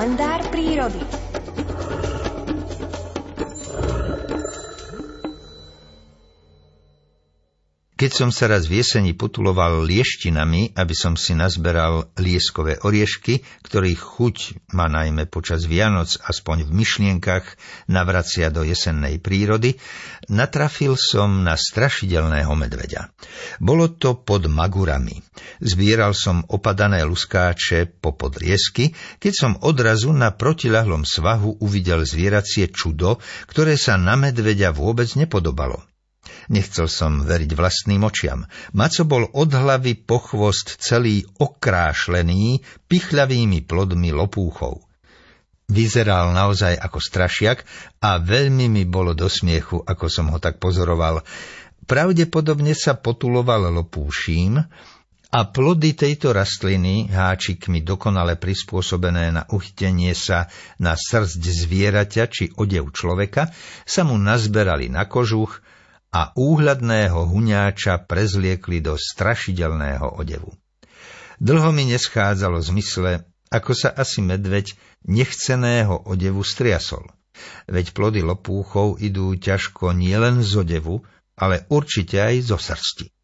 kalendár prírody. Keď som sa raz v jeseni potuloval lieštinami, aby som si nazberal lieskové oriešky, ktorých chuť ma najmä počas Vianoc aspoň v myšlienkach navracia do jesennej prírody, natrafil som na strašidelného medveďa. Bolo to pod Magurami. Zbieral som opadané luskáče po podriesky, keď som odrazu na protilahlom svahu uvidel zvieracie čudo, ktoré sa na medveďa vôbec nepodobalo. Nechcel som veriť vlastným očiam. Maco bol od hlavy po chvost celý okrášlený pichľavými plodmi lopúchov. Vyzeral naozaj ako strašiak a veľmi mi bolo do smiechu, ako som ho tak pozoroval. Pravdepodobne sa potuloval lopúším a plody tejto rastliny, háčikmi dokonale prispôsobené na uchytenie sa na srdť zvieraťa či odev človeka, sa mu nazberali na kožuch a úhľadného huňáča prezliekli do strašidelného odevu. Dlho mi neschádzalo zmysle, ako sa asi medveď nechceného odevu striasol. Veď plody lopúchov idú ťažko nielen z odevu, ale určite aj zo srsti.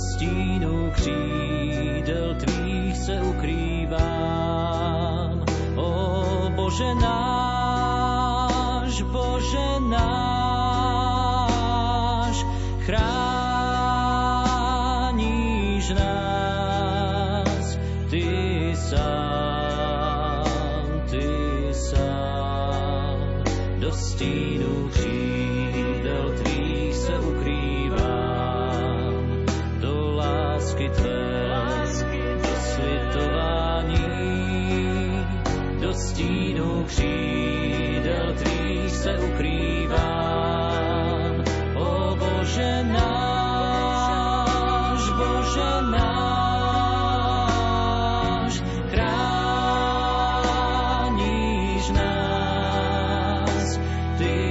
Stínu křídel tvých se ukrývám. O Bože náš, day.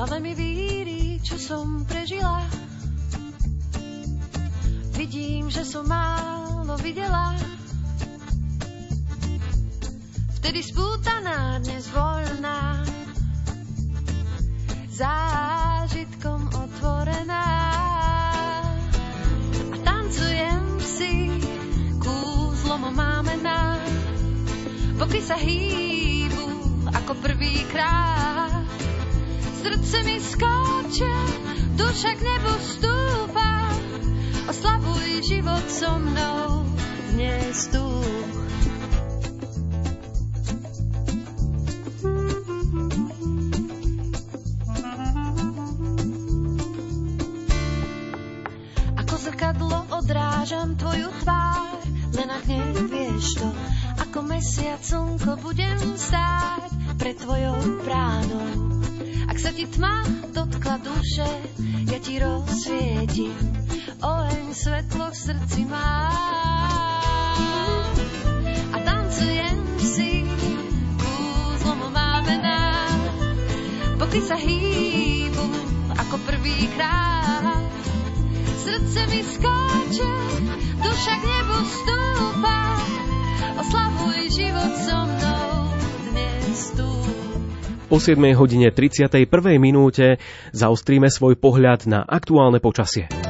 Hlave mi víri, čo som prežila. Vidím, že som málo videla. Vtedy spútaná, dnes voľná. Zážitkom otvorená. A tancujem si, kúzlom máme na. Boky sa hýbu, ako prvýkrát. Srdce mi skáče, duša k nebu stúpa. Oslavuj život so mnou dnes tu. Ako zrkadlo odrážam tvoju tvár, len ak nevieš to, ako mesiac slnko budem stáť pred tvojou bránou. Ak sa ti tma dotkla duše, ja ti rozsvietim, oheň svetlo v srdci má. A tancujem si, kúzlom máme nám, boky sa hýbu, ako prvýkrát. Srdce mi skáče, O 7 hodine 31. minúte zaostríme svoj pohľad na aktuálne počasie.